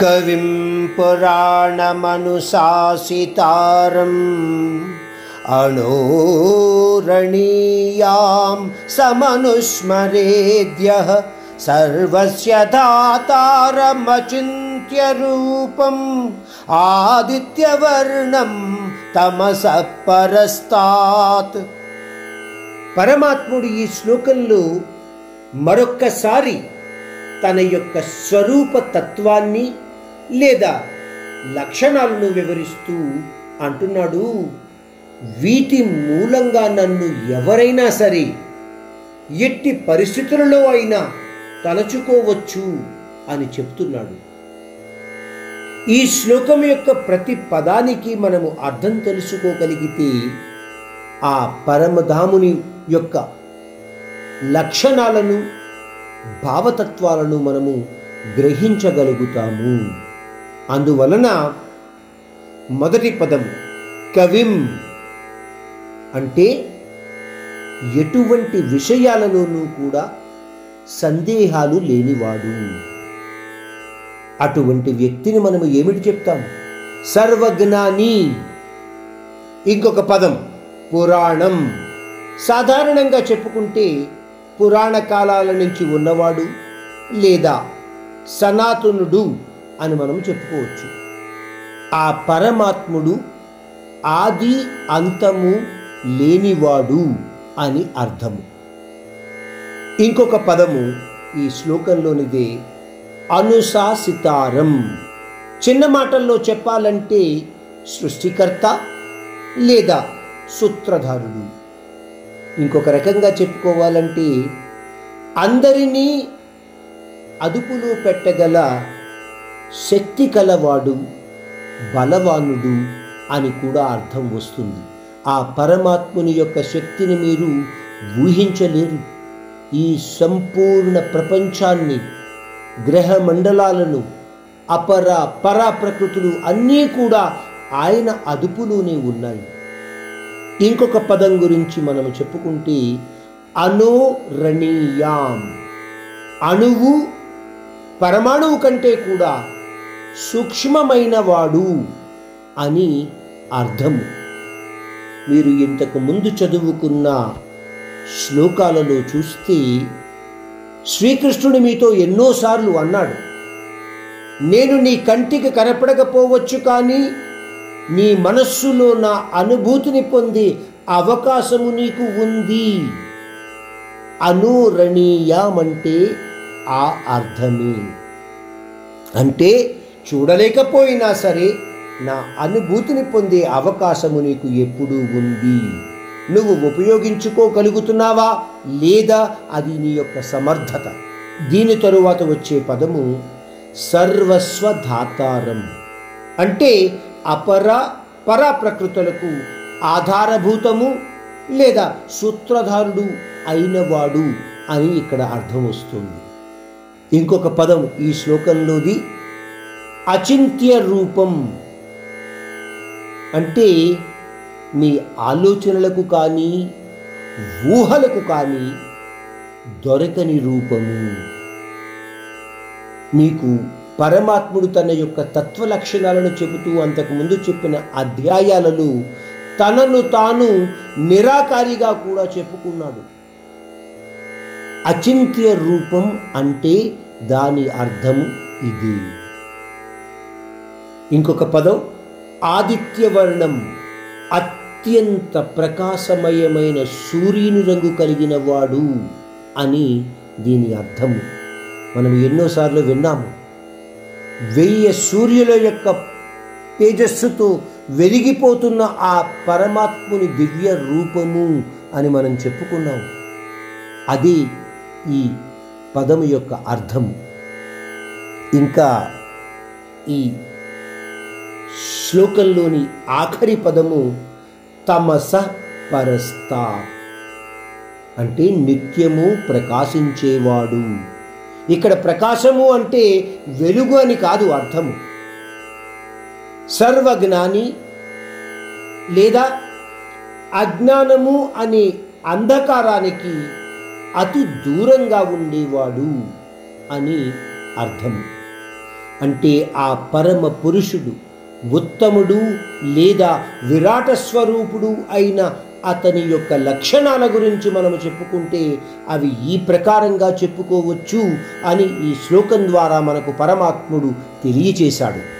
कविं पुराणमनुशासितारम् अणोरणीयां समनुस्मरेद्यः सर्वस्य दातारमचिन्त्यरूपम् ఆదిత్యవర్ణం తమస పరస్తాత్ పరమాత్ముడు ఈ శ్లోకంలో మరొక్కసారి తన యొక్క స్వరూప తత్వాన్ని లేదా లక్షణాలను వివరిస్తూ అంటున్నాడు. వీటి మూలంగా నన్ను ఎవరైనా సరే ఎట్టి పరిస్థితులలో అయినా తలచుకోవచ్చు అని చెప్తున్నాడు. ఈ శ్లోకం యొక్క ప్రతి పదానికి మనము అర్థం తెలుసుకోగలిగితే ఆ పరమధాముని యొక్క లక్షణాలను భావతత్వాలను మనము గ్రహించగలుగుతాము. అందువలన మొదటి పదం కవిం అంటే ఎటువంటి విషయాలలోనూ కూడా సందేహాలు లేనివాడు. అటువంటి వ్యక్తిని మనము ఏమిటి చెప్తాం? సర్వజ్ఞాని. ఇంకొక పదం పురాణం. సాధారణంగా చెప్పుకుంటే పురాణ కాలాల నుంచి ఉన్నవాడు లేదా సనాతనుడు. అని మనం చెప్పుకోవచ్చు. ఆ పరమాత్ముడు ఆది అంతము లేనివాడు అని అర్థము. ఇంకొక పదము ఈ శ్లోకంలోనిదే అనుశాసితారం. చిన్న మాటల్లో చెప్పాలంటే సృష్టికర్త లేదా సూత్రధారుడు. ఇంకొక రకంగా చెప్పుకోవాలంటే అందరినీ అదుపులో పెట్టగల శక్తి కలవాడు బలవానుడు అని కూడా అర్థం వస్తుంది. ఆ పరమాత్ముని యొక్క శక్తిని మీరు ఊహించలేరు. ఈ సంపూర్ణ ప్రపంచాన్ని గ్రహ మండలాలను అపర పర ప్రకృతులు అన్నీ కూడా ఆయన అదుపులోనే ఉన్నాయి. ఇంకొక పదం గురించి మనం చెప్పుకుంటే అనోరణీయాం. అణువు పరమాణువు కంటే కూడా సూక్ష్మమైన వాడు అని అర్థము మీరు ఇంతకు ముందు చదువుకున్న శ్లోకాలలో చూస్తే శ్రీకృష్ణుడు మీతో ఎన్నోసార్లు అన్నాడు నేను నీ కంటికి కనపడకపోవచ్చు కానీ నీ మనస్సులో నా అనుభూతిని పొందే అవకాశము నీకు ఉంది. అనురణీయమంటే ఆ అర్థమే. అంటే చూడలేకపోయినా సరే నా అనుభూతిని పొందే అవకాశము నీకు ఎప్పుడూ ఉంది. నువ్వు ఉపయోగించుకోగలుగుతున్నావా లేదా అది నీ యొక్క సమర్థత? దీని తరువాత వచ్చే పదము సర్వస్వధాతారం. అంటే అపర పర ప్రకృతులకు ఆధారభూతము లేదా సూత్రధారుడు అయినవాడు అని ఇక్కడ అర్థం వస్తుంది. ఇంకొక పదం ఈ శ్లోకంలోది అచింత్య రూపం అంటే మీ ఆలోచనలకు కానీ ఊహలకు కానీ దొరకని రూపము. మీకు పరమాత్ముడు తన యొక్క తత్వ లక్షణాలను చెబుతూ అంతకుముందు చెప్పిన అధ్యాయాలలో తనను తాను నిరాకారిగా కూడా చెప్పుకున్నాడు. అచింత్య రూపం అంటే దాని అర్థం ఇది. ఇంకొక పదం ఆదిత్యవర్ణం అత్యంత ప్రకాశమయమైన సూర్యుని రంగు కలిగిన వాడు అని దీని అర్థము మనం ఎన్నోసార్లు విన్నాము. వెయ్యి సూర్యుల యొక్క తేజస్సుతో వెలిగిపోతున్న ఆ పరమాత్ముని దివ్య రూపము అని మనం చెప్పుకున్నాం అది ఈ పదము యొక్క అర్థం. ఇంకా ఈ శ్లోకంలోని ఆఖరి పదము తమస పరస్తా. అంటే నిత్యము ప్రకాశించేవాడు. ఇక్కడ ప్రకాశము అంటే వెలుగు అని కాదు అర్థము. సర్వజ్ఞాని లేదా అజ్ఞానము అనే అంధకారానికి అతి దూరంగా ఉండేవాడు అని అర్థం అంటే ఆ పరమ పురుషుడు ఉత్తముడు లేదా విరాట స్వరూపుడు అయిన అతని యొక్క లక్షణాల గురించి మనము చెప్పుకుంటే అవి ఈ ప్రకారంగా చెప్పుకోవచ్చు అని ఈ శ్లోకం ద్వారా మనకు పరమాత్ముడు తెలియచేశాడు.